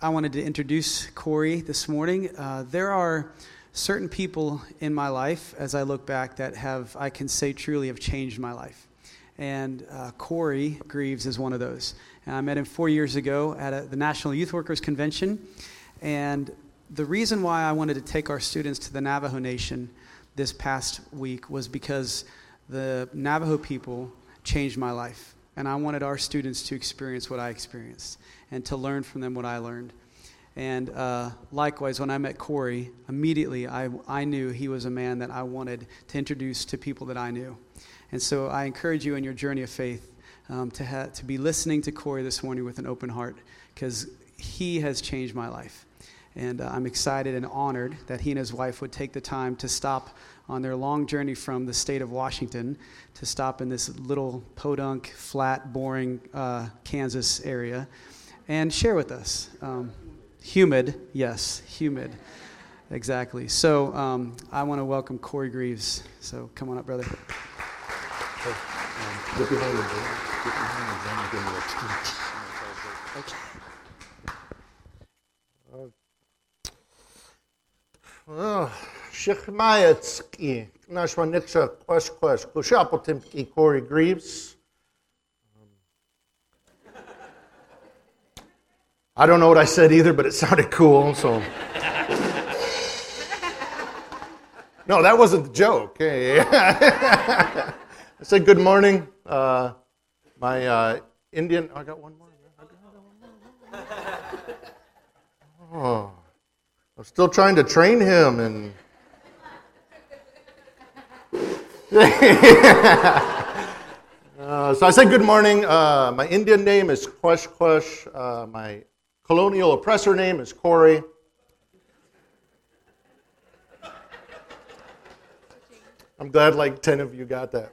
I wanted to introduce Corey this morning. Uh, there are certain people in my life, as I look back, that have, I can say, truly have changed my life. And uh, Corey Greaves is one of those. And I met him four years ago at a, the National Youth Workers Convention. And the reason why I wanted to take our students to the Navajo Nation this past week was because the Navajo people changed my life. And I wanted our students to experience what I experienced and to learn from them what I learned. And uh, likewise, when I met Corey, immediately I, I knew he was a man that I wanted to introduce to people that I knew. And so I encourage you in your journey of faith um, to, ha- to be listening to Corey this morning with an open heart because he has changed my life. And uh, I'm excited and honored that he and his wife would take the time to stop on their long journey from the state of Washington to stop in this little podunk, flat, boring uh, Kansas area and share with us. Um, humid, yes, humid. Exactly. So um, I want to welcome Corey Greaves. So come on up, brother. Hey, um, get behind him, Get behind him, give me a Okay. Oh, Shechmayetski, Nashwa Niksha, Quash Quash, Kushapotimki, Corey Greaves. I don't know what I said either, but it sounded cool, so. No, that wasn't the joke. Hey. I said good morning. Uh, my uh, Indian. I got one more. Oh, I'm still trying to train him and. uh, so I said good morning. Uh, my Indian name is Quesh Quesh. Uh, my colonial oppressor name is Corey. I'm glad like 10 of you got that.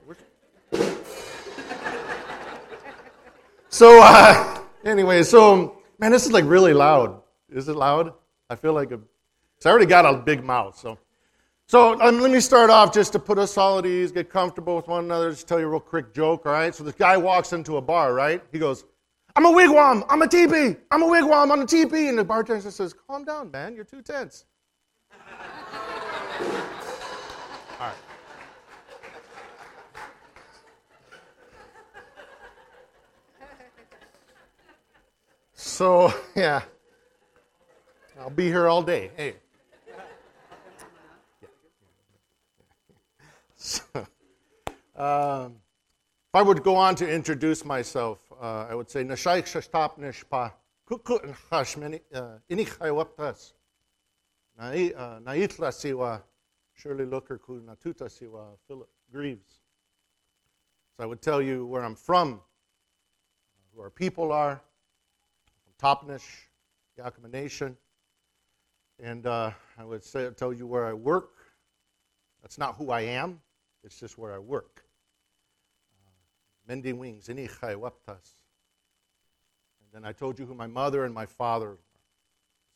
So, uh, anyway, so, man, this is like really loud. Is it loud? I feel like a, I already got a big mouth, so. So um, let me start off just to put us all at ease, get comfortable with one another, just tell you a real quick joke, all right? So this guy walks into a bar, right? He goes, I'm a wigwam, I'm a teepee, I'm a wigwam, I'm a teepee. And the bartender says, calm down, man, you're too tense. all right. So, yeah. I'll be here all day. Hey. So, um, if I would go on to introduce myself, Uh, I would say, Nashaik Shashtap Nishpa, Kuku and Hashmani, uh, Inichai Waptas, uh, Naitla Siwa, Shirley Looker Ku Natuta Siwa, Philip Greaves. So I would tell you where I'm from, who our people are, from Toppenish, Yakima Nation. And uh, I would say, tell you where I work. That's not who I am, it's just where I work. Mending wings. And then I told you who my mother and my father are.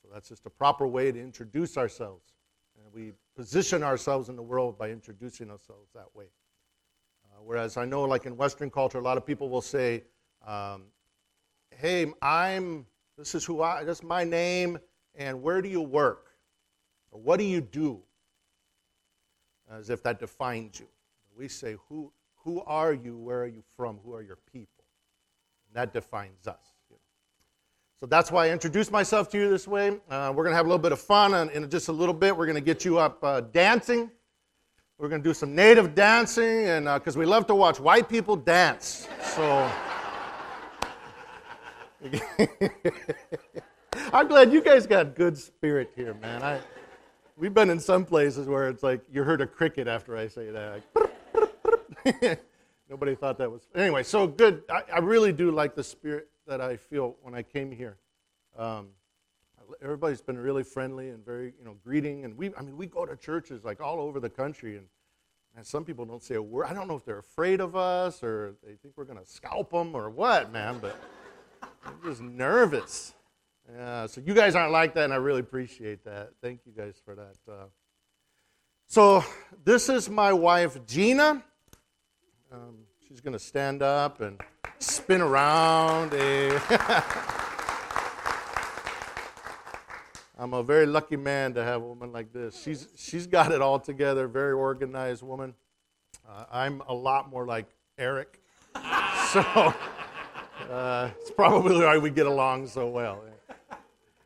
So that's just a proper way to introduce ourselves. And we position ourselves in the world by introducing ourselves that way. Uh, whereas I know, like in Western culture, a lot of people will say, um, hey, I'm, this is who I, this is my name, and where do you work? Or what do you do? As if that defines you. We say, who, who are you? Where are you from? Who are your people? And that defines us. So that's why I introduced myself to you this way. Uh, we're going to have a little bit of fun and in just a little bit. We're going to get you up uh, dancing. We're going to do some native dancing, and because uh, we love to watch white people dance. So. I'm glad you guys got good spirit here, man. I, we've been in some places where it's like you heard a cricket after I say that. Like, Nobody thought that was. Anyway, so good. I, I, really do like the spirit that I feel when I came here. Um, everybody's been really friendly and very, you know, greeting. And we, I mean, we go to churches like all over the country, and, and some people don't say a word. I don't know if they're afraid of us or they think we're going to scalp them or what, man. But I'm just nervous. Yeah, so you guys aren't like that, and I really appreciate that. Thank you guys for that. Uh, so this is my wife, Gina. Um, she's going to stand up and spin around. I'm a very lucky man to have a woman like this. She's, she's got it all together, very organized woman. Uh, I'm a lot more like Eric. So uh, it's probably why we get along so well.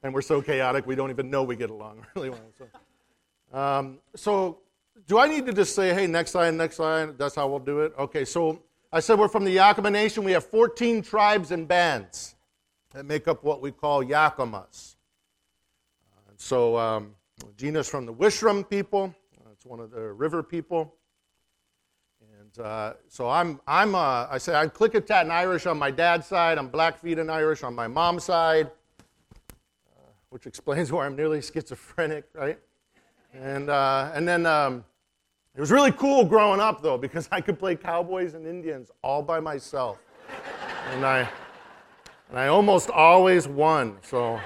And we're so chaotic, we don't even know we get along really well. So, um, so do I need to just say, hey, next line, next line? That's how we'll do it? Okay, so I said we're from the Yakima Nation. We have 14 tribes and bands that make up what we call Yakimas. Uh, so um, Gina's from the Wishram people. Uh, it's one of the river people. And uh, so I'm, I'm uh, I say I'm Klickitat and Irish on my dad's side. I'm Blackfeet and Irish on my mom's side, uh, which explains why I'm nearly schizophrenic, right? And, uh, and then um, it was really cool growing up, though, because I could play cowboys and Indians all by myself. and, I, and I almost always won. So,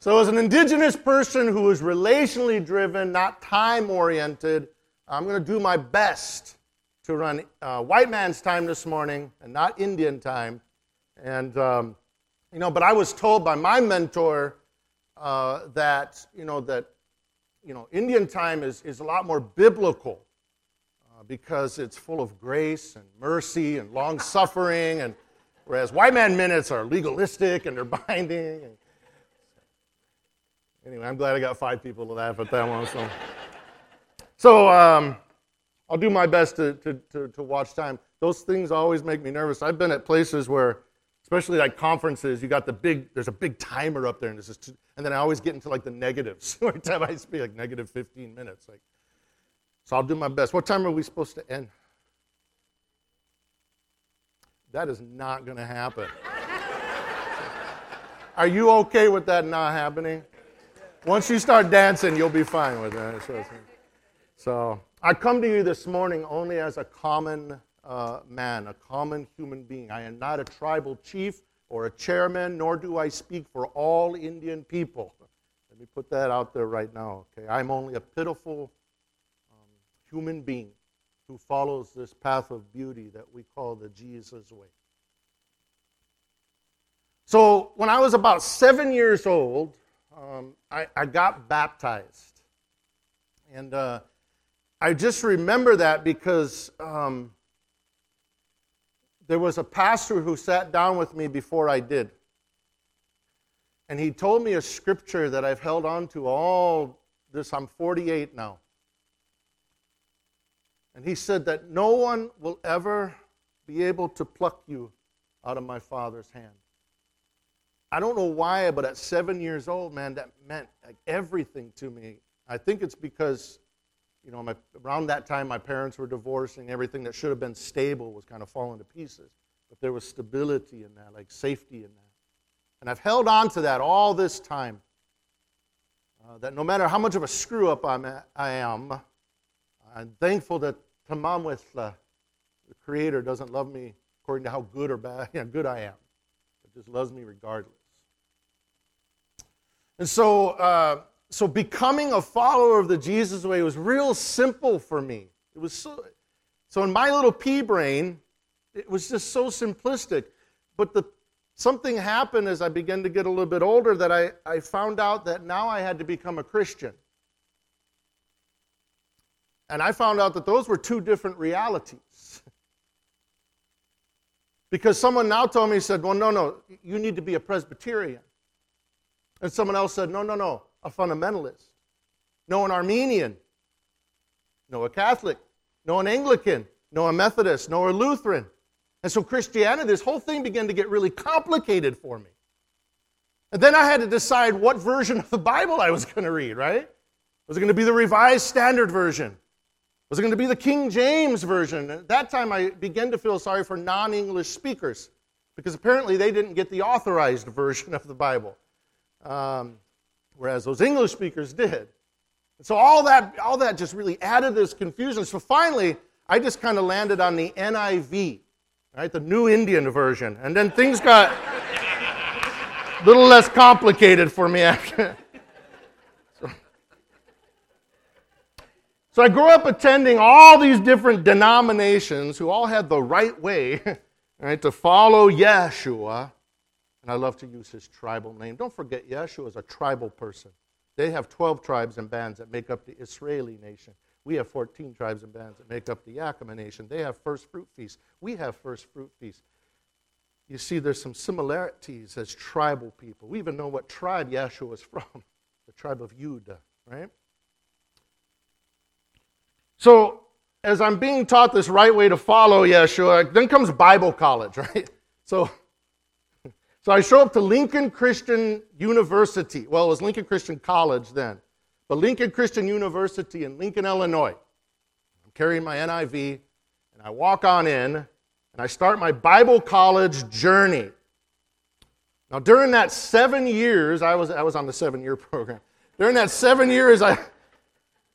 so as an indigenous person who is relationally driven, not time oriented, I'm going to do my best to run uh, white man's time this morning and not Indian time. And, um, you know, but I was told by my mentor uh, that, you know, that you know, Indian time is, is a lot more biblical uh, because it's full of grace and mercy and long suffering, and whereas white man minutes are legalistic and they're binding. And, anyway, I'm glad I got five people to laugh at that one. So, so um, I'll do my best to, to, to, to watch time. Those things always make me nervous. I've been at places where especially like conferences, you got the big, there's a big timer up there, and, just, and then I always get into like the negatives. Every time I speak, like negative 15 minutes. Like, so I'll do my best. What time are we supposed to end? That is not going to happen. are you okay with that not happening? Once you start dancing, you'll be fine with that. So, so I come to you this morning only as a common uh, man, a common human being. I am not a tribal chief or a chairman, nor do I speak for all Indian people. Let me put that out there right now. Okay, I'm only a pitiful um, human being who follows this path of beauty that we call the Jesus way. So, when I was about seven years old, um, I, I, got baptized. And uh, I just remember that because um, there was a pastor who sat down with me before I did. And he told me a scripture that I've held on to all this. I'm 48 now. And he said that no one will ever be able to pluck you out of my Father's hand. I don't know why, but at seven years old, man, that meant like everything to me. I think it's because you know, my, around that time, my parents were divorcing. Everything that should have been stable was kind of falling to pieces. But there was stability in that, like safety in that. And I've held on to that all this time. Uh, that no matter how much of a screw up I'm at, I am, I'm thankful that Tamamwith, uh, the Creator, doesn't love me according to how good or bad, you know, good I am, but just loves me regardless. And so, uh, so becoming a follower of the Jesus way was real simple for me. It was so, so in my little pea brain, it was just so simplistic. But the, something happened as I began to get a little bit older that I, I found out that now I had to become a Christian. And I found out that those were two different realities. because someone now told me, said, well, no, no, you need to be a Presbyterian. And someone else said, no, no, no, a fundamentalist, no an Arminian, no a Catholic, no an Anglican, no a Methodist, no a Lutheran. And so Christianity, this whole thing began to get really complicated for me. And then I had to decide what version of the Bible I was going to read, right? Was it going to be the Revised Standard Version? Was it going to be the King James Version? And At that time, I began to feel sorry for non English speakers because apparently they didn't get the authorized version of the Bible. Um, whereas those English speakers did. And so all that, all that just really added this confusion. So finally, I just kind of landed on the NIV, right, the New Indian version, and then things got a little less complicated for me after. so, so I grew up attending all these different denominations who all had the right way, right, to follow Yeshua. And I love to use his tribal name. Don't forget, Yeshua is a tribal person. They have 12 tribes and bands that make up the Israeli nation. We have 14 tribes and bands that make up the Yakima nation. They have first fruit feasts. We have first fruit feasts. You see, there's some similarities as tribal people. We even know what tribe Yeshua is from the tribe of Judah, right? So, as I'm being taught this right way to follow Yeshua, then comes Bible college, right? So, so I show up to Lincoln Christian University. Well, it was Lincoln Christian College then, but Lincoln Christian University in Lincoln, Illinois. I'm carrying my NIV, and I walk on in, and I start my Bible college journey. Now, during that seven years, I was, I was on the seven year program. During that seven years, I,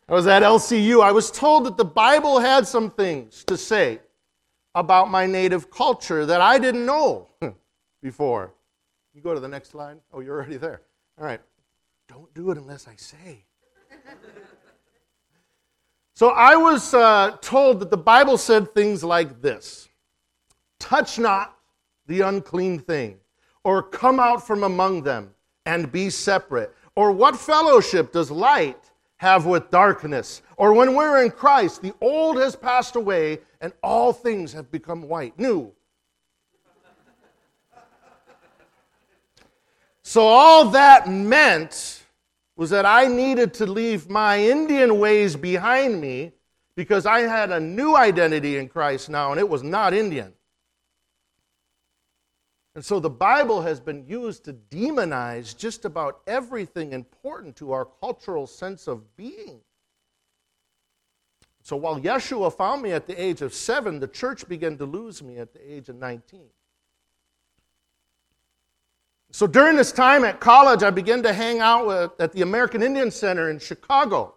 I was at LCU. I was told that the Bible had some things to say about my native culture that I didn't know before. You go to the next slide. Oh, you're already there. All right. Don't do it unless I say. so I was uh, told that the Bible said things like this Touch not the unclean thing, or come out from among them and be separate. Or what fellowship does light have with darkness. Or when we're in Christ, the old has passed away and all things have become white, new. So, all that meant was that I needed to leave my Indian ways behind me because I had a new identity in Christ now, and it was not Indian. And so the Bible has been used to demonize just about everything important to our cultural sense of being. So while Yeshua found me at the age of seven, the church began to lose me at the age of 19. So during this time at college, I began to hang out with, at the American Indian Center in Chicago.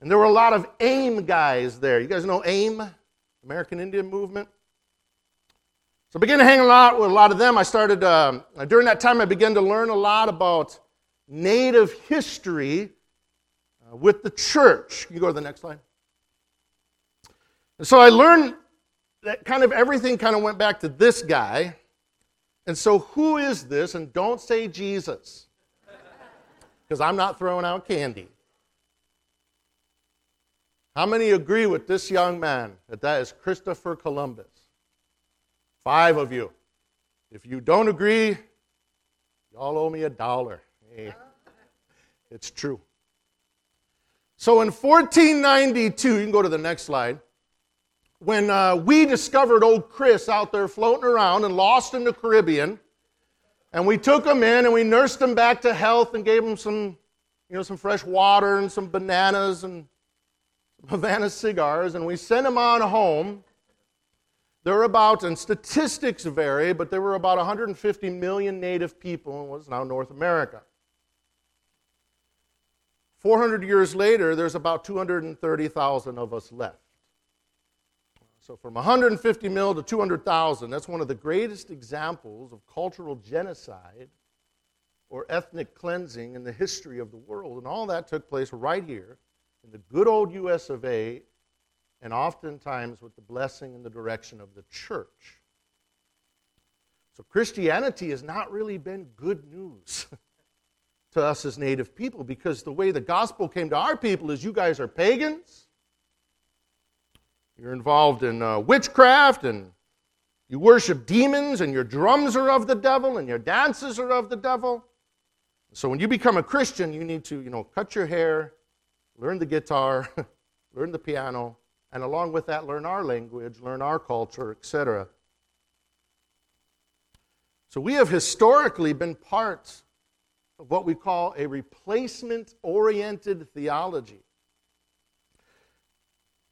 And there were a lot of AIM guys there. You guys know AIM? American Indian Movement? So I began to hang lot with a lot of them. I started, um, during that time, I began to learn a lot about Native history uh, with the church. Can you go to the next slide. And so I learned that kind of everything kind of went back to this guy. And so, who is this? And don't say Jesus, because I'm not throwing out candy. How many agree with this young man that that is Christopher Columbus? Five of you. If you don't agree, y'all owe me a dollar. Hey, it's true. So in 1492, you can go to the next slide, when uh, we discovered old Chris out there floating around and lost in the Caribbean, and we took him in and we nursed him back to health and gave him some, you know, some fresh water and some bananas and Havana cigars, and we sent him on home. There were about, and statistics vary, but there were about 150 million native people in what is now North America. 400 years later, there's about 230,000 of us left. So from 150 mil to 200,000, that's one of the greatest examples of cultural genocide or ethnic cleansing in the history of the world. And all that took place right here in the good old US of A and oftentimes with the blessing and the direction of the church. So Christianity has not really been good news to us as native people because the way the gospel came to our people is you guys are pagans. You're involved in uh, witchcraft and you worship demons and your drums are of the devil and your dances are of the devil. So when you become a Christian, you need to, you know, cut your hair, learn the guitar, learn the piano, and along with that, learn our language, learn our culture, etc. So we have historically been part of what we call a replacement oriented theology,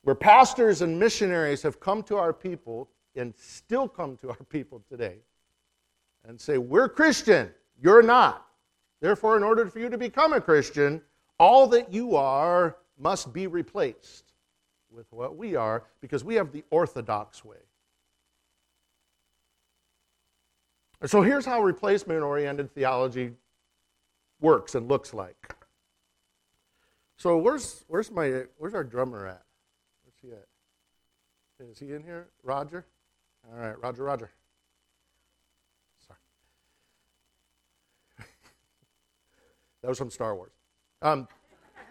where pastors and missionaries have come to our people and still come to our people today and say, We're Christian, you're not. Therefore, in order for you to become a Christian, all that you are must be replaced with what we are because we have the orthodox way. So here's how replacement oriented theology works and looks like. So where's where's my where's our drummer at? Is he in here? Roger? All right, Roger, Roger. Sorry. That was from Star Wars. Um,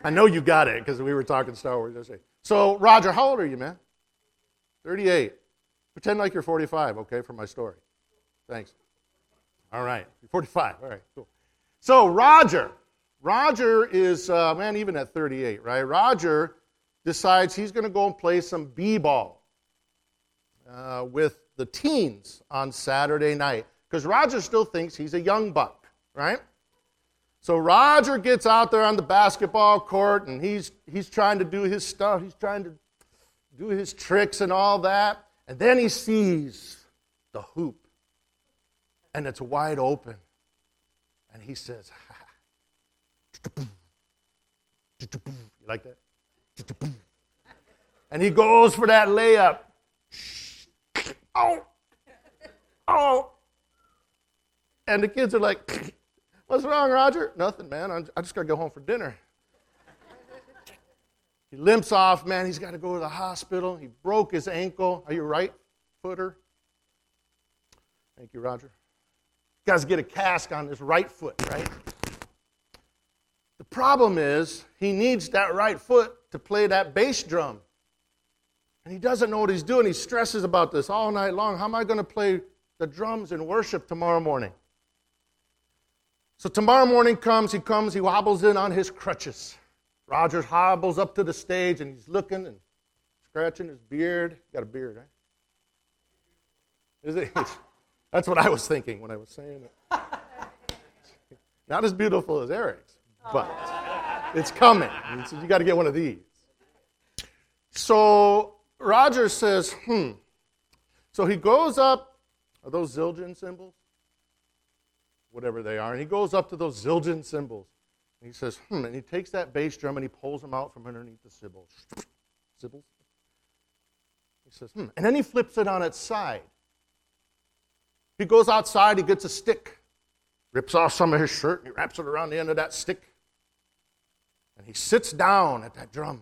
I know you got it because we were talking Star Wars yesterday. So, Roger, how old are you, man? 38. Pretend like you're 45, okay, for my story. Thanks. All right, you're 45. All right, cool. So, Roger. Roger is, uh, man, even at 38, right? Roger decides he's going to go and play some b ball uh, with the teens on Saturday night because Roger still thinks he's a young buck, right? So Roger gets out there on the basketball court and he's, he's trying to do his stuff. He's trying to do his tricks and all that. And then he sees the hoop and it's wide open. And he says, You like that? And he goes for that layup. Oh, oh. And the kids are like, What's wrong, Roger? Nothing, man. I just got to go home for dinner. He limps off, man. He's got to go to the hospital. He broke his ankle. Are you right footer? Thank you, Roger. Got to get a cast on his right foot, right? The problem is he needs that right foot to play that bass drum. And he doesn't know what he's doing. He stresses about this all night long. How am I going to play the drums in worship tomorrow morning? So tomorrow morning comes, he comes, he wobbles in on his crutches. Rogers hobbles up to the stage and he's looking and scratching his beard. Got a beard, right? Is it? That's what I was thinking when I was saying it. Not as beautiful as Eric's, but it's coming. You got to get one of these. So Rogers says, hmm. So he goes up. Are those Zildjian cymbals? whatever they are. And he goes up to those Zildjian cymbals. And he says, hmm. And he takes that bass drum and he pulls them out from underneath the cymbals. Cymbals? He says, hmm. And then he flips it on its side. He goes outside, he gets a stick, rips off some of his shirt, and he wraps it around the end of that stick. And he sits down at that drum.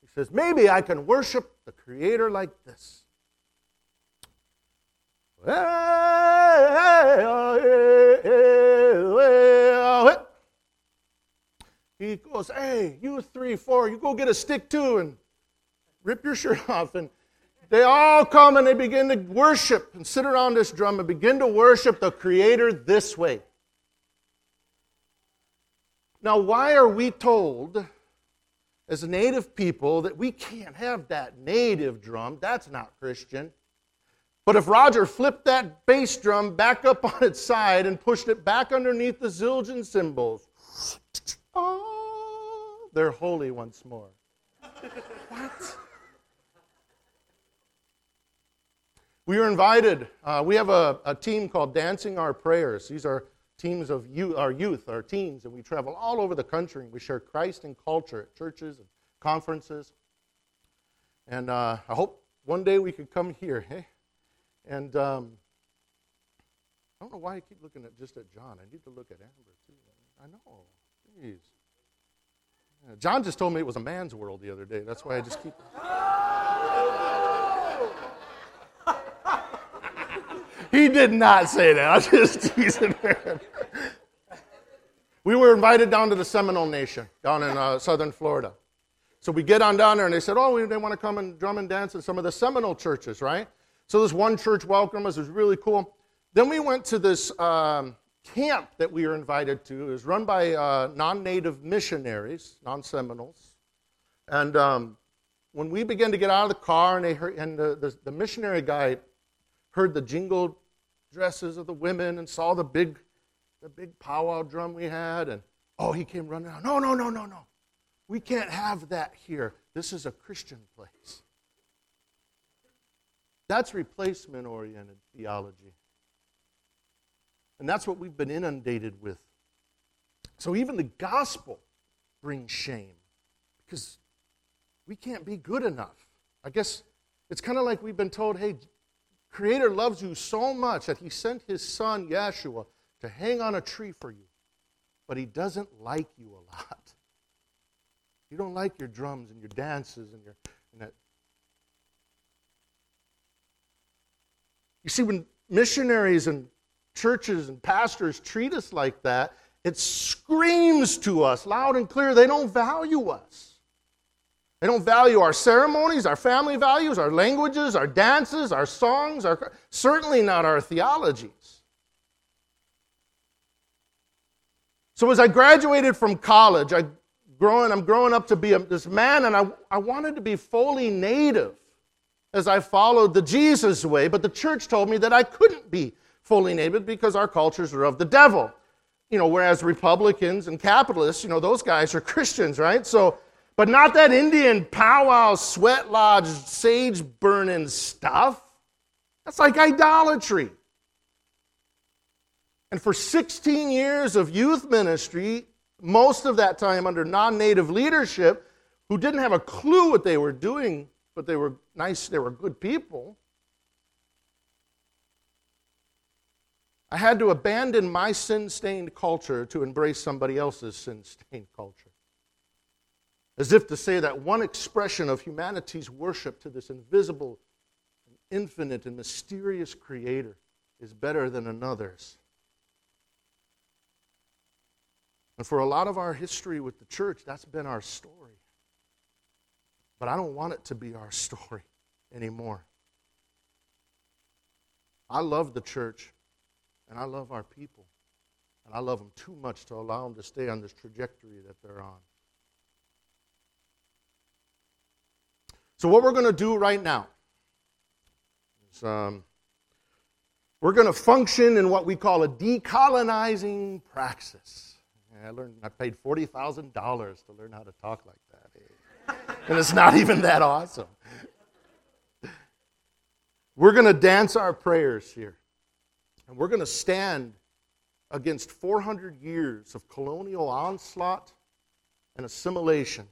He says, Maybe I can worship the Creator like this. He goes, Hey, you three, four, you go get a stick too and rip your shirt off. And they all come and they begin to worship and sit around this drum and begin to worship the Creator this way. Now, why are we told as native people that we can't have that native drum? That's not Christian. But if Roger flipped that bass drum back up on its side and pushed it back underneath the Zildjian cymbals, oh, they're holy once more. what? We are invited. Uh, we have a, a, team called Dancing Our Prayers. These are teams of youth, our youth, our teens, and we travel all over the country. We share Christ and culture at churches and conferences. And uh, I hope one day we could come here. Hey? And um, I don't know why I keep looking at just at John. I need to look at Amber too. I know. Jeez. Yeah, John just told me it was a man's world the other day. That's why I just keep. he did not say that. I was just teasing him. we were invited down to the Seminole Nation down in uh, southern Florida. So we get on down there, and they said, "Oh, we, they want to come and drum and dance in some of the Seminole churches, right?" So this one church welcomed us. It was really cool. Then we went to this um, camp that we were invited to. It was run by uh, non-native missionaries, non-Seminoles. And um, when we began to get out of the car, and, they heard, and the, the, the missionary guy heard the jingled dresses of the women and saw the big, the big powwow drum we had, and oh, he came running out. No, no, no, no, no. We can't have that here. This is a Christian place. That's replacement oriented theology. And that's what we've been inundated with. So even the gospel brings shame because we can't be good enough. I guess it's kind of like we've been told, hey, Creator loves you so much that He sent His Son, Yeshua, to hang on a tree for you. But He doesn't like you a lot. You don't like your drums and your dances and your and that You see, when missionaries and churches and pastors treat us like that, it screams to us loud and clear they don't value us. They don't value our ceremonies, our family values, our languages, our dances, our songs, our, certainly not our theologies. So as I graduated from college, I growing, I'm growing up to be a, this man, and I, I wanted to be fully native as I followed the Jesus way, but the church told me that I couldn't be fully native because our cultures are of the devil. You know, whereas Republicans and capitalists, you know, those guys are Christians, right? So but not that Indian powwow, sweat lodge, sage burning stuff. That's like idolatry. And for 16 years of youth ministry, most of that time under non native leadership, who didn't have a clue what they were doing, but they were nice, they were good people. I had to abandon my sin stained culture to embrace somebody else's sin stained culture as if to say that one expression of humanity's worship to this invisible, infinite, and mysterious Creator is better than another's. And for a lot of our history with the church, that's been our story. But I don't want it to be our story anymore. I love the church, and I love our people, and I love them too much to allow them to stay on this trajectory that they're on. So, what we're going to do right now is um, we're going to function in what we call a decolonizing praxis. I learned I paid forty thousand dollars to learn how to talk like that, and it's not even that awesome. We're going to dance our prayers here, and we're going to stand against 400 years of colonial onslaught and assimilation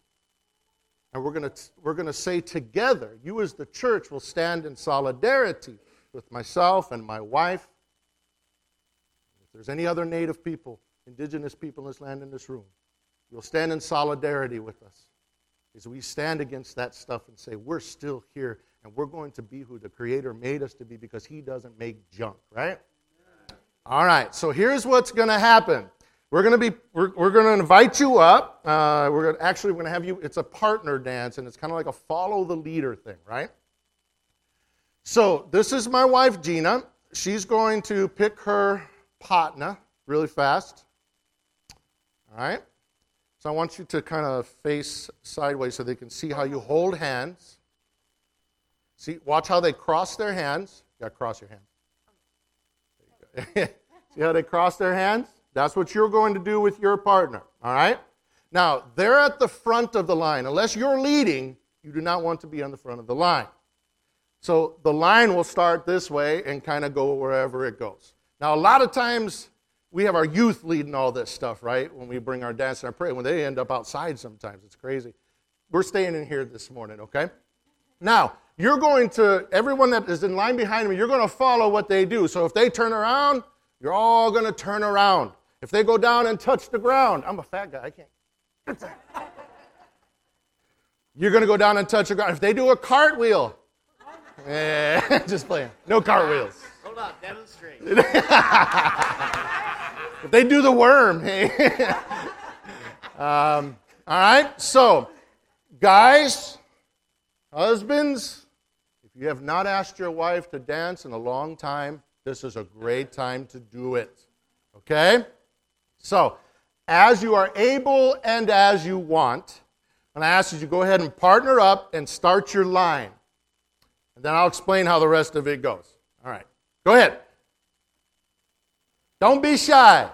and we're going we're going to say together, you as the church will stand in solidarity with myself and my wife. If there's any other native people, indigenous people in this land, in this room, you'll stand in solidarity with us as we stand against that stuff and say, we're still here and we're going to be who the Creator made us to be because He doesn't make junk, right? All right, so here's what's going to happen. We're going to be we're, we're going to invite you up. Uh, we're to, actually we're going to have you. It's a partner dance, and it's kind of like a follow the leader thing, right? So this is my wife Gina. She's going to pick her partner really fast. All right. So I want you to kind of face sideways so they can see how you hold hands. See, watch how they cross their hands. You got to cross your hands. You see how they cross their hands? That's what you're going to do with your partner, all right? Now, they're at the front of the line. Unless you're leading, you do not want to be on the front of the line. So the line will start this way and kind of go wherever it goes. Now, a lot of times we have our youth leading all this stuff, right? When we bring our dance and our prayer, when they end up outside sometimes. It's crazy. We're staying in here this morning, okay? Now, you're going to, everyone that is in line behind me, you're going to follow what they do. So if they turn around, you're all going to turn around. If they go down and touch the ground, I'm a fat guy, I can't. You're going to go down and touch the ground. If they do a cartwheel, eh, just playing. No cartwheels. Hold on, demonstrate. if they do the worm, hey. um, all right, so guys, husbands, if you have not asked your wife to dance in a long time, this is a great time to do it. Okay? So, as you are able and as you want, and I ask you to go ahead and partner up and start your line. And then I'll explain how the rest of it goes. All right. Go ahead. Don't be shy.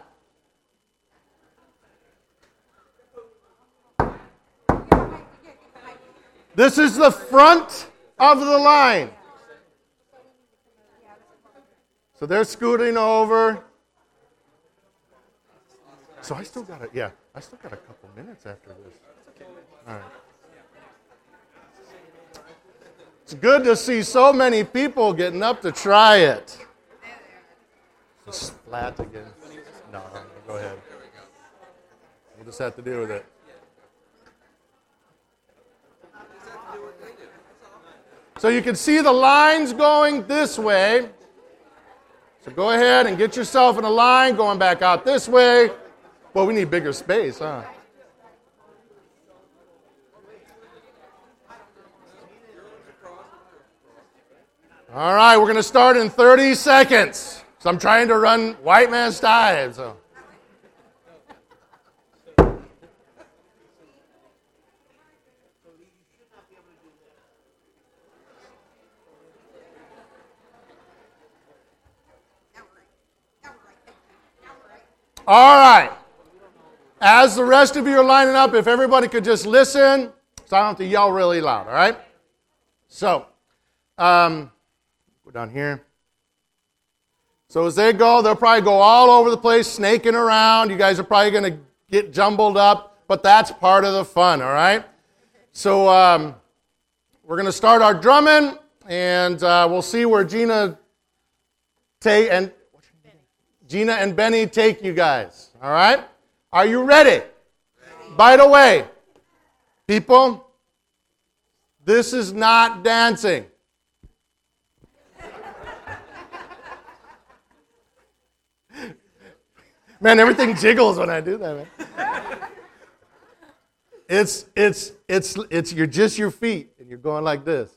This is the front of the line. So they're scooting over. So I still got it. Yeah, I still got a couple minutes after this. All right. It's good to see so many people getting up to try it. Just flat again. No, go ahead. We'll just have to deal with it. So you can see the lines going this way. So go ahead and get yourself in a line going back out this way. Well, we need bigger space, huh? All right, we're going to start in 30 seconds. So I'm trying to run white man style. So. All right. As the rest of you are lining up, if everybody could just listen, so I don't have to yell really loud, all right? So, um, go down here. So as they go, they'll probably go all over the place, snaking around. You guys are probably going to get jumbled up, but that's part of the fun, all right? So um, we're going to start our drumming, and uh, we'll see where Gina take and Gina and Benny take you guys. All right? Are you ready? By the way, people, this is not dancing. Man, everything jiggles when I do that, man. It's it's it's it's you're just your feet and you're going like this.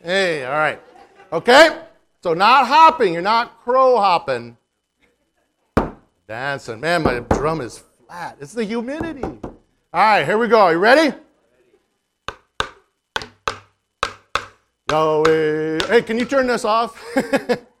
Hey, all right. Okay? So not hopping, you're not crow hopping. Dancing. Man, my drum is flat. It's the humidity. All right, here we go. Are you ready? Yahweh. Hey, can you turn this off?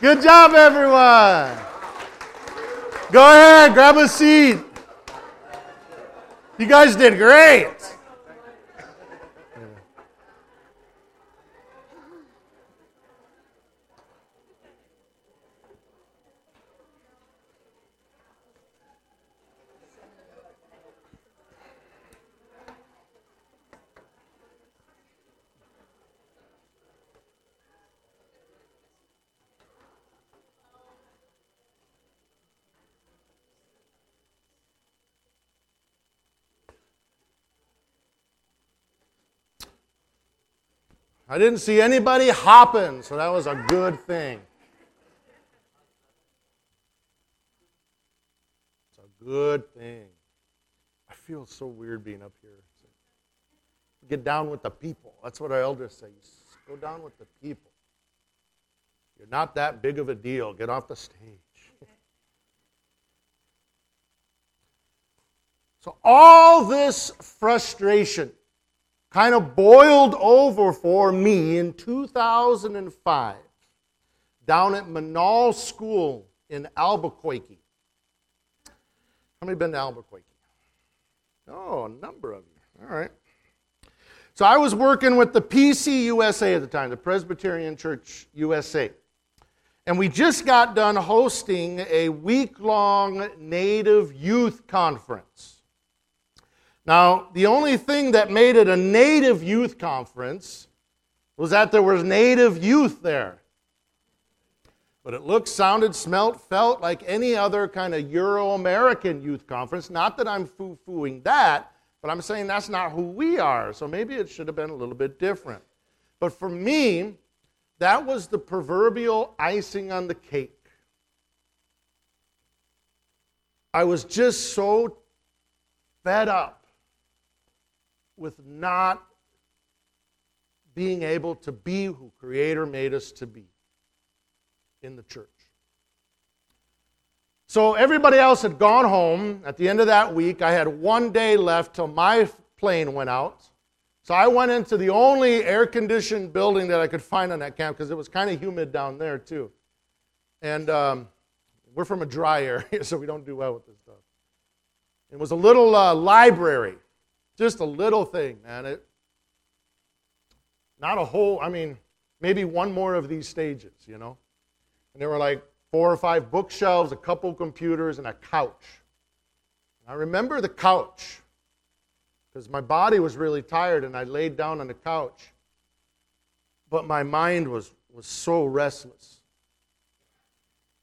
Good job, everyone. Go ahead, grab a seat. You guys did great. I didn't see anybody hopping, so that was a good thing. It's a good thing. I feel so weird being up here. Get down with the people. That's what our elders say. Go down with the people. You're not that big of a deal. Get off the stage. So, all this frustration kind of boiled over for me in 2005 down at Menaul School in Albuquerque. How many been to Albuquerque? Oh, a number of you. All right. So I was working with the PCUSA at the time, the Presbyterian Church USA. And we just got done hosting a week long Native Youth Conference. Now, the only thing that made it a native youth conference was that there was native youth there. But it looked, sounded, smelt, felt like any other kind of Euro American youth conference. Not that I'm foo fooing that, but I'm saying that's not who we are. So maybe it should have been a little bit different. But for me, that was the proverbial icing on the cake. I was just so fed up with not being able to be who Creator made us to be in the church. So everybody else had gone home. At the end of that week, I had one day left till my plane went out. So I went into the only air conditioned building that I could find on that camp because it was kind of humid down there, too. And um, we're from a dry area, so we don't do well with this stuff. It was a little uh, library just a little thing, man. It, not a whole, I mean, maybe one more of these stages, you know? And there were like four or five bookshelves, a couple computers, and a couch. I remember the couch because my body was really tired and I laid down on the couch. But my mind was, was so restless.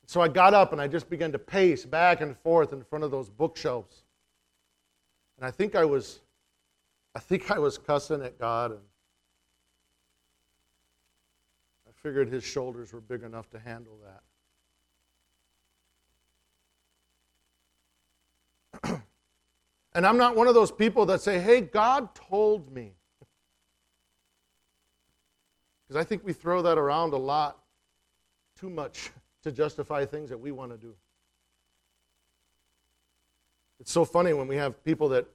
So I got up and I just began to pace back and forth in front of those bookshelves. And I think I was I think I was cussing at God, and I figured his shoulders were big enough to handle that. and I'm not one of those people that say, hey, God told me. Because I think we throw that around a lot too much to justify things that we want to do. It's so funny when we have people that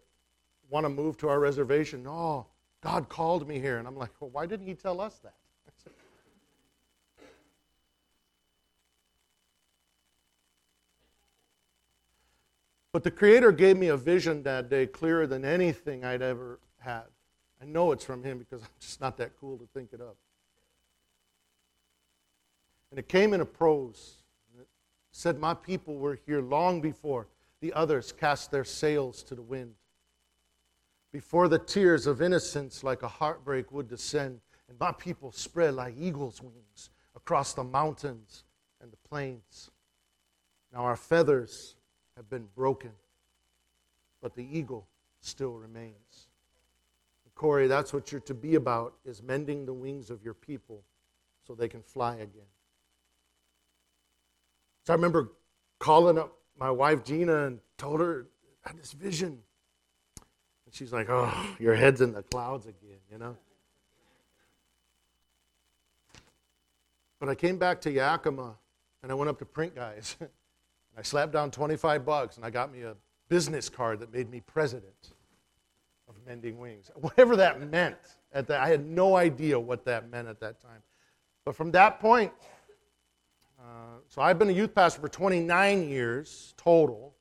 want to move to our reservation. No, God called me here. And I'm like, well, why didn't He tell us that? But the Creator gave me a vision that day clearer than anything I'd ever had. I know it's from Him because I'm just not that cool to think it up. And it came in a prose. It said, My people were here long before the others cast their sails to the wind before the tears of innocence like a heartbreak would descend, and my people spread like eagle's wings across the mountains and the plains. Now our feathers have been broken, but the eagle still remains. And Corey, that's what you're to be about, is mending the wings of your people so they can fly again. So I remember calling up my wife Gina and told her I had this vision she's like, oh, your head's in the clouds again, you know? But I came back to Yakima and I went up to print guys. and I slapped down 25 bucks and I got me a business card that made me president of Mending Wings. Whatever that meant at that, I had no idea what that meant at that time. But from that point, uh, so I've been a youth pastor for 29 years total,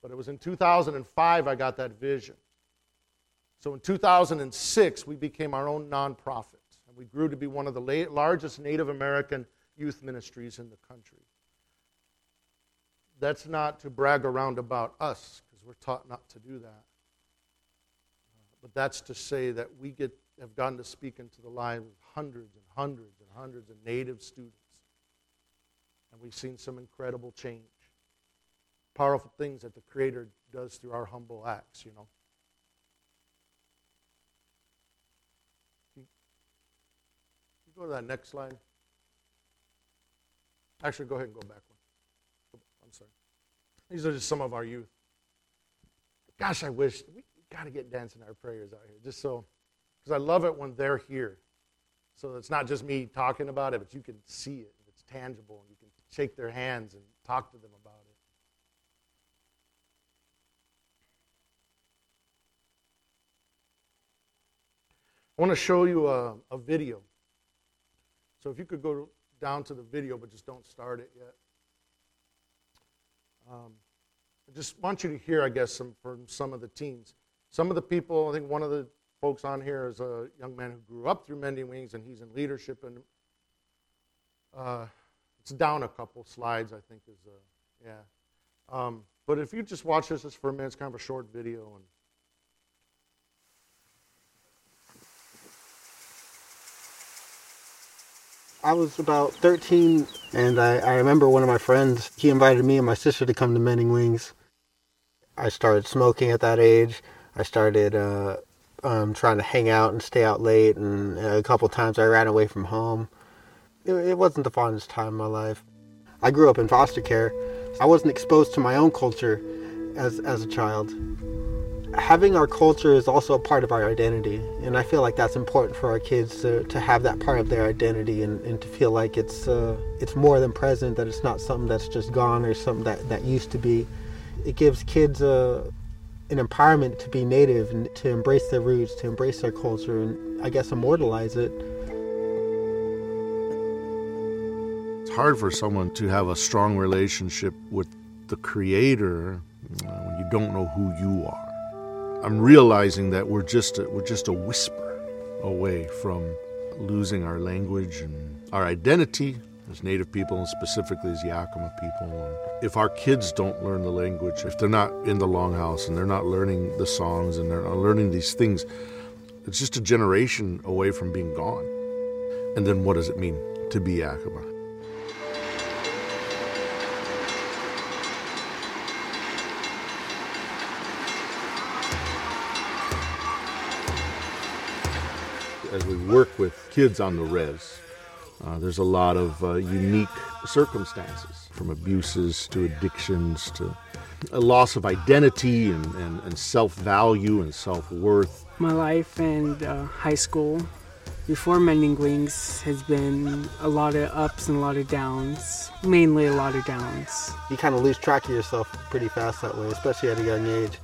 but it was in 2005 I got that vision. So in 2006, we became our own nonprofit, and we grew to be one of the largest Native American youth ministries in the country. That's not to brag around about us, because we're taught not to do that. Uh, but that's to say that we get, have gotten to speak into the lives of hundreds and hundreds and hundreds of Native students. And we've seen some incredible change. Powerful things that the Creator does through our humble acts, you know. Go to that next slide? Actually, go ahead and go back one. I'm sorry. These are just some of our youth. Gosh, I wish we got to get dancing our prayers out here, just so, because I love it when they're here. So it's not just me talking about it, but you can see it. It's tangible, and you can shake their hands and talk to them about it. I want to show you a, a video. So if you could go down to the video, but just don't start it yet. Um, I just want you to hear, I guess, some, from some of the teens. Some of the people, I think one of the folks on here is a young man who grew up through Mending Wings, and he's in leadership. And uh, it's down a couple slides, I think, is uh, yeah. Um, but if you just watch this for a minute, it's kind of a short video, and I was about 13, and I, I, remember one of my friends, he invited me and my sister to come to Mending Wings. I started smoking at that age. I started uh, um, trying to hang out and stay out late, and a couple times I ran away from home. It, it wasn't the fondest time in my life. I grew up in foster care. I wasn't exposed to my own culture as, as a child having our culture is also a part of our identity and i feel like that's important for our kids to, to have that part of their identity and, and to feel like it's uh, it's more than present that it's not something that's just gone or something that, that used to be. It gives kids a, uh, an empowerment to be native and to embrace their roots to embrace their culture and i guess immortalize it. It's hard for someone to have a strong relationship with the creator uh, when you don't know who you are I'm realizing that we're just a, we're just a whisper away from losing our language and our identity as Native people and specifically as Yakama people. And if our kids don't learn the language, if they're not in the longhouse and they're not learning the songs and they're not learning these things, it's just a generation away from being gone. And then what does it mean to be Yakama? As we work with kids on the res, uh, there's a lot of uh, unique circumstances, from abuses to addictions to a loss of identity and, and, and self value and self worth. My life and uh, high school before Mending Wings has been a lot of ups and a lot of downs, mainly a lot of downs. You kind of lose track of yourself pretty fast that way, especially at a young age.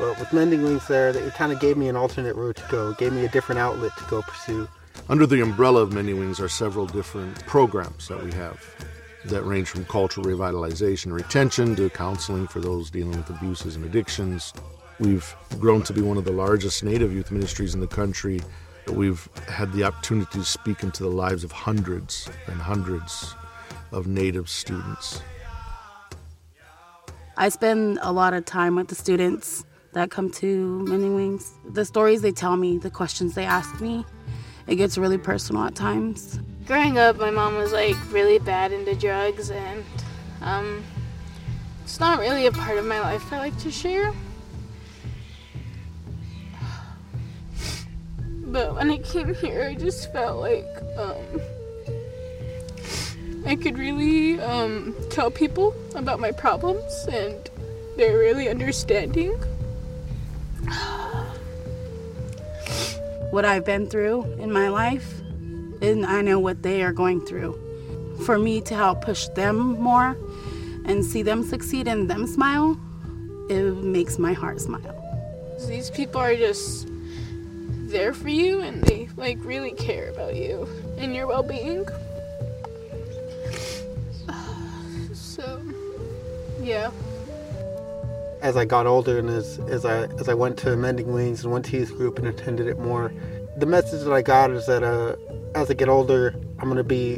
But with Mending Wings there, it kind of gave me an alternate route to go, gave me a different outlet to go pursue. Under the umbrella of Mending Wings are several different programs that we have that range from cultural revitalization and retention to counseling for those dealing with abuses and addictions. We've grown to be one of the largest Native youth ministries in the country. We've had the opportunity to speak into the lives of hundreds and hundreds of Native students. I spend a lot of time with the students that come to Mending Wings. The stories they tell me, the questions they ask me, it gets really personal at times. Growing up, my mom was like really bad into drugs, and um, it's not really a part of my life I like to share. But when I came here, I just felt like um, I could really um, tell people about my problems, and they're really understanding what I've been through in my life, and I know what they are going through. For me to help push them more and see them succeed and them smile, it makes my heart smile. These people are just there for you and they like really care about you and your well-being. So, yeah. As I got older and as, as I as I went to Mending Wings and went to youth group and attended it more, the message that I got is that uh, as I get older, I'm gonna be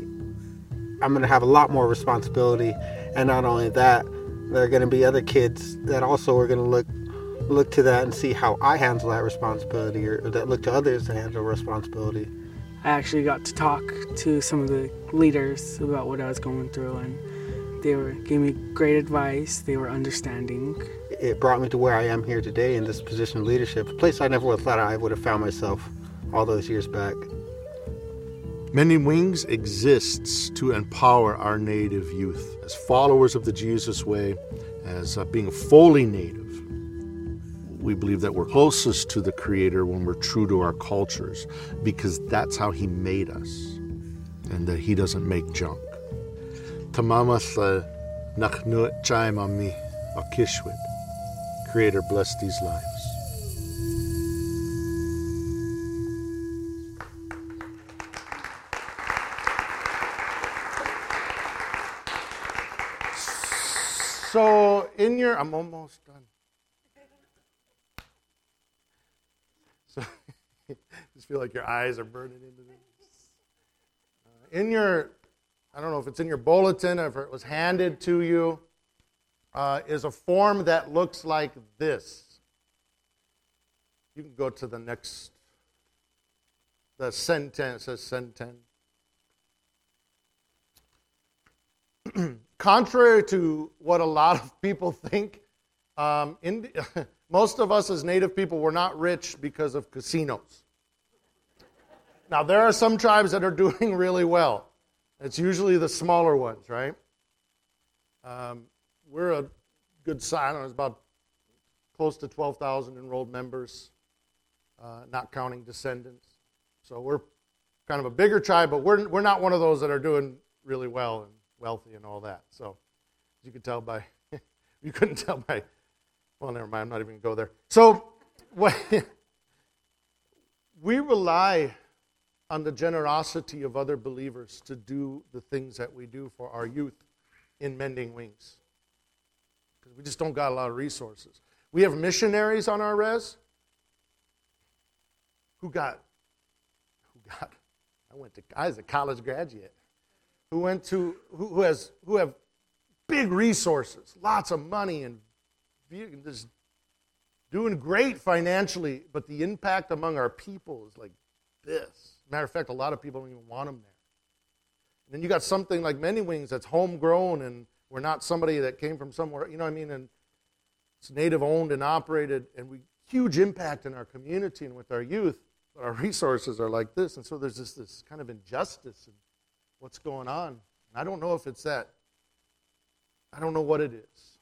I'm gonna have a lot more responsibility, and not only that, there are gonna be other kids that also are gonna look look to that and see how I handle that responsibility, or, or that look to others to handle responsibility. I actually got to talk to some of the leaders about what I was going through, and they were gave me great advice. They were understanding. It brought me to where I am here today in this position of leadership, a place I never would have thought I would have found myself all those years back. Mending Wings exists to empower our native youth as followers of the Jesus way, as uh, being fully native. We believe that we're closest to the Creator when we're true to our cultures because that's how He made us and that He doesn't make junk. Tamamas nachnuat chai mami akishwit. Creator bless these lives. So in your, I'm almost done. So just feel like your eyes are burning into this. Uh, in your, I don't know if it's in your bulletin or if it was handed to you, uh, is a form that looks like this. You can go to the next, the sentence, says sentence. Contrary to what a lot of people think, um, in, most of us as native people were not rich because of casinos. Now, there are some tribes that are doing really well. It's usually the smaller ones, right? Um, we're a good sign. It's about close to 12,000 enrolled members, uh, not counting descendants. So we're kind of a bigger tribe, but we're, we're not one of those that are doing really well and wealthy and all that. So you could tell by, you couldn't tell by, well, never mind. I'm not even going to go there. So we rely on the generosity of other believers to do the things that we do for our youth in Mending Wings. Because we just don't got a lot of resources. We have missionaries on our res who got, who got, I went to, I was a college graduate, who went to, who, who has, who have big resources, lots of money, and just doing great financially, but the impact among our people is like this. Matter of fact, a lot of people don't even want them there. And then you got something like Mending Wings that's homegrown, and we're not somebody that came from somewhere, you know what I mean? And it's native owned and operated, and we huge impact in our community and with our youth, but our resources are like this. And so there's just this kind of injustice in what's going on. And I don't know if it's that. I don't know what it is.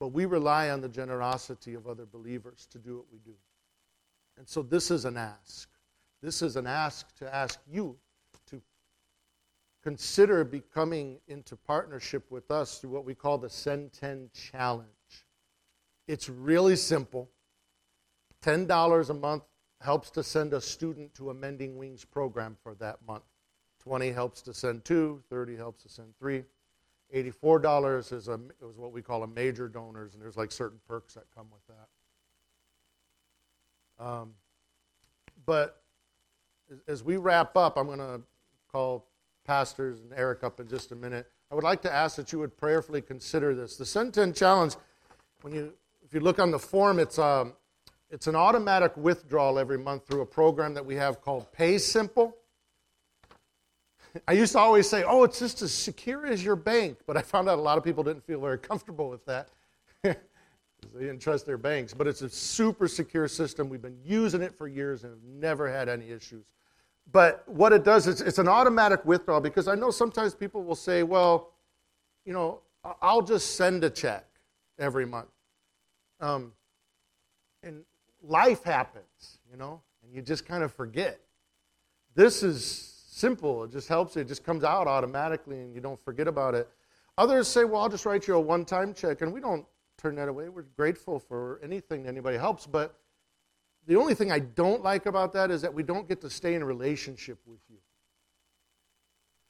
But we rely on the generosity of other believers to do what we do. And so this is an ask. This is an ask to ask you consider becoming into partnership with us through what we call the Send 10 Challenge. It's really simple. $10 a month helps to send a student to a Mending Wings program for that month. 20 helps to send two, 30 helps to send three. $84 is, a, is what we call a major donors, and there's like certain perks that come with that. Um, but as we wrap up, I'm going to call pastors and Eric up in just a minute. I would like to ask that you would prayerfully consider this. The Send 10 Challenge, when you, if you look on the form, it's, um, it's an automatic withdrawal every month through a program that we have called PaySimple. I used to always say, oh, it's just as secure as your bank, but I found out a lot of people didn't feel very comfortable with that. they didn't trust their banks. But it's a super secure system. We've been using it for years and have never had any issues. But what it does is it's an automatic withdrawal because I know sometimes people will say, well, you know, I'll just send a check every month. Um, and life happens, you know, and you just kind of forget. This is simple. It just helps. It just comes out automatically and you don't forget about it. Others say, well, I'll just write you a one time check. And we don't turn that away. We're grateful for anything anybody helps. But the only thing I don't like about that is that we don't get to stay in a relationship with you.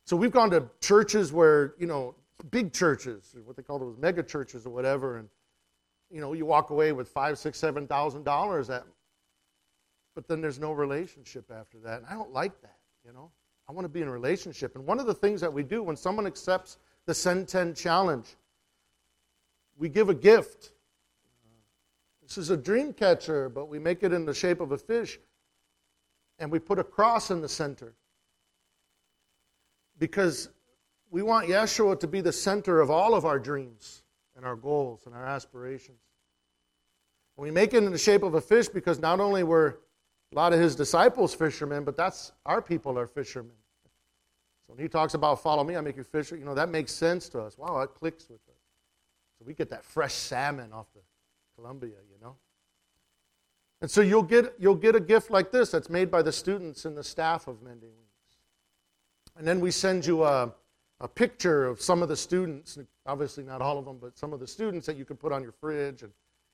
So we've gone to churches where, you know, big churches, what they call those mega churches or whatever, and you know, you walk away with five, six, seven thousand dollars but then there's no relationship after that. And I don't like that, you know. I want to be in a relationship. And one of the things that we do when someone accepts the Send 10 challenge, we give a gift. This is a dream catcher, but we make it in the shape of a fish. And we put a cross in the center. Because we want Yeshua to be the center of all of our dreams and our goals and our aspirations. And we make it in the shape of a fish because not only were a lot of his disciples fishermen, but that's our people are fishermen. So when he talks about follow me, I make you fisher, you know, that makes sense to us. Wow, that clicks with us. So we get that fresh salmon off the Columbia, you. And so you'll get you'll get a gift like this that's made by the students and the staff of Mending Wings. And then we send you a, a picture of some of the students, obviously not all of them, but some of the students that you can put on your fridge and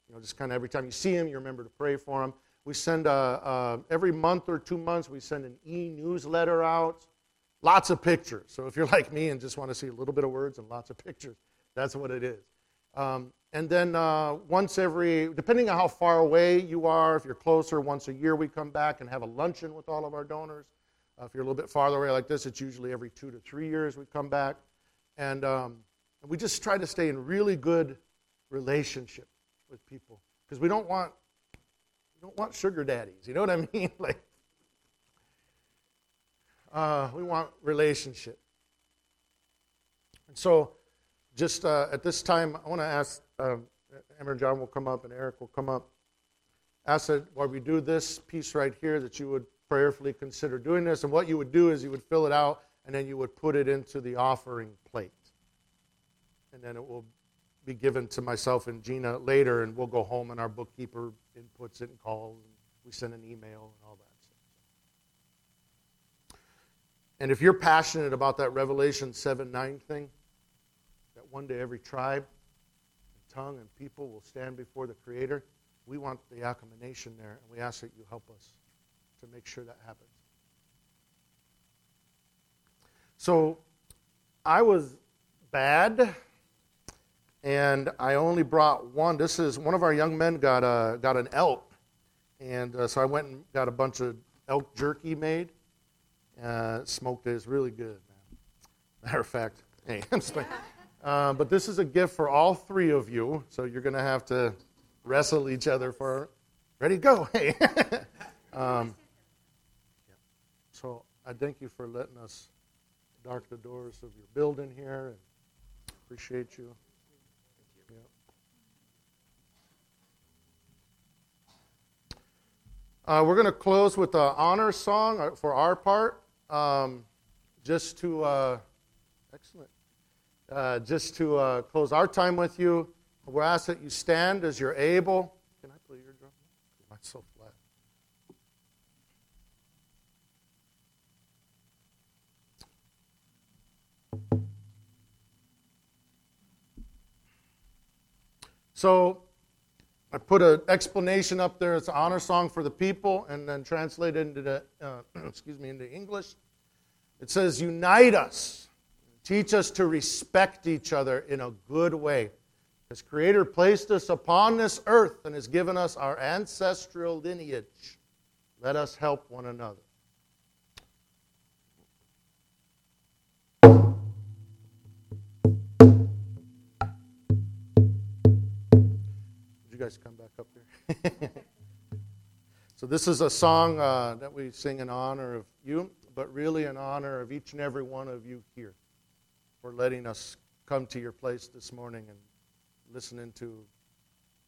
you know just kind of every time you see them, you remember to pray for them. We send a, a every month or two months we send an e-newsletter out Lots of pictures. So if you're like me and just want to see a little bit of words and lots of pictures, that's what it is. Um, and then uh, once every, depending on how far away you are, if you're closer, once a year we come back and have a luncheon with all of our donors. Uh, if you're a little bit farther away like this, it's usually every two to three years we come back. And, um, we just try to stay in really good relationship with people because we don't want we don't want sugar daddies. You know what I mean? like uh, we want relationship. And so, just uh, at this time, I want to ask uh, Emma and John will come up and Eric will come up. Ask that while we do this piece right here, that you would prayerfully consider doing this. And what you would do is you would fill it out and then you would put it into the offering plate. And then it will be given to myself and Gina later, and we'll go home and our bookkeeper inputs it and calls, and we send an email and all that. And if you're passionate about that Revelation 7 9 thing, that one day every tribe, tongue, and people will stand before the Creator, we want the Yakama Nation there, and we ask that you help us to make sure that happens. So I was bad, and I only brought one. This is one of our young men got a got an elk, and uh, so I went and got a bunch of elk jerky made uh, smoked it. It's really good, man. Matter of fact, hey, I'm just uh, but this is a gift for all three of you, so you're going to have to wrestle each other for. Ready, go! Hey. um, so I thank you for letting us dark the doors of your building here, and appreciate you. Uh, we're going to close with an honor song uh, for our part um, just to, uh, excellent, uh, just to uh, close our time with you, we're asked that you stand as you're able. Can I play your drum? Mine's so flat. So I put an explanation up there. It's an honor song for the people, and then translated into the, uh, excuse me into English. It says, "Unite us, teach us to respect each other in a good way." As Creator placed us upon this earth and has given us our ancestral lineage, let us help one another. Would you guys come back up here? so, this is a song uh, that we sing in honor of you, but really in honor of each and every one of you here for letting us come to your place this morning and listening to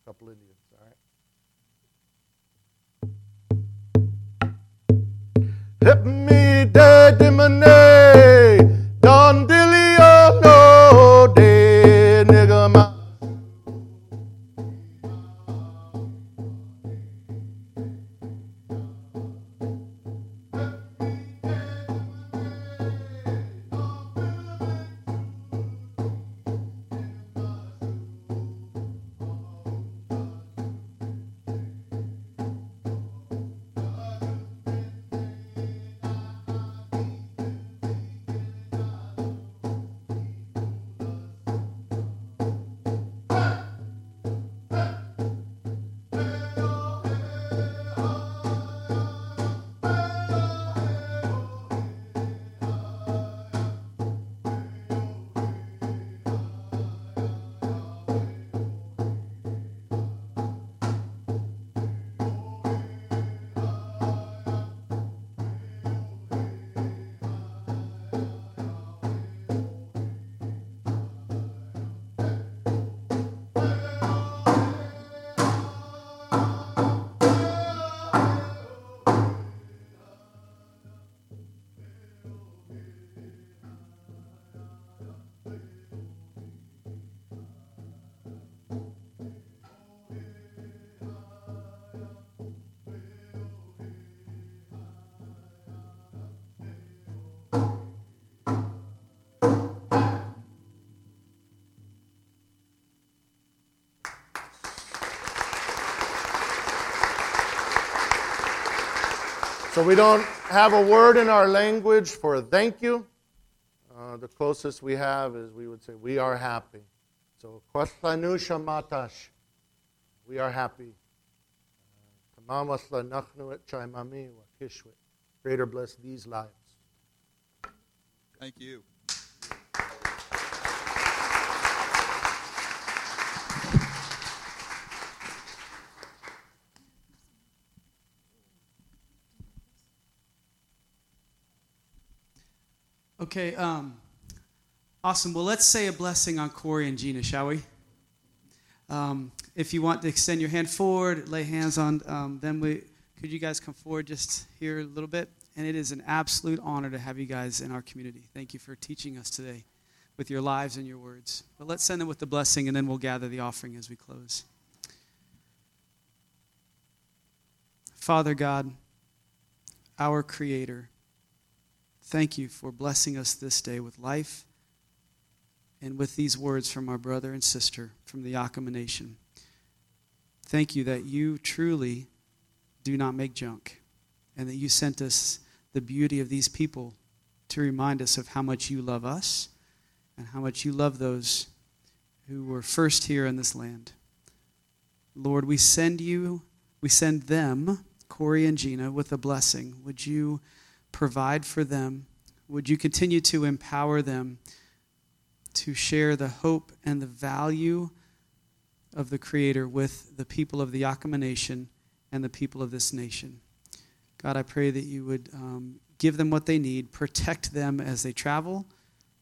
a couple Indians. All right? Hit me, daddy, money, don dilly, So we don't have a word in our language for thank you. Uh, the closest we have is we would say, We are happy. So, Kwastlanu Shamatash. We are happy. Creator bless these lives. Thank you. Okay, um, awesome. Well, let's say a blessing on Corey and Gina, shall we? Um, if you want to extend your hand forward, lay hands on um, them, we, could you guys come forward just here a little bit? And it is an absolute honor to have you guys in our community. Thank you for teaching us today with your lives and your words. But let's send them with the blessing, and then we'll gather the offering as we close. Father God, our Creator, Thank you for blessing us this day with life and with these words from our brother and sister from the Yakama Nation. Thank you that you truly do not make junk and that you sent us the beauty of these people to remind us of how much you love us and how much you love those who were first here in this land. Lord, we send you, we send them, Corey and Gina, with a blessing. Would you? Provide for them. Would you continue to empower them to share the hope and the value of the Creator with the people of the Yakama Nation and the people of this nation? God, I pray that you would um, give them what they need, protect them as they travel,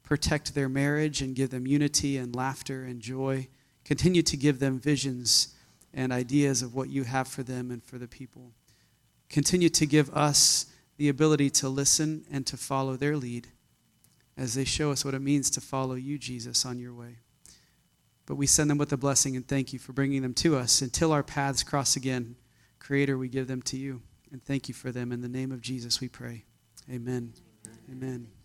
protect their marriage, and give them unity and laughter and joy. Continue to give them visions and ideas of what you have for them and for the people. Continue to give us the ability to listen and to follow their lead as they show us what it means to follow you, Jesus, on your way. But we send them with a blessing and thank you for bringing them to us. Until our paths cross again, Creator, we give them to you and thank you for them. In the name of Jesus, we pray. Amen. Amen. Amen.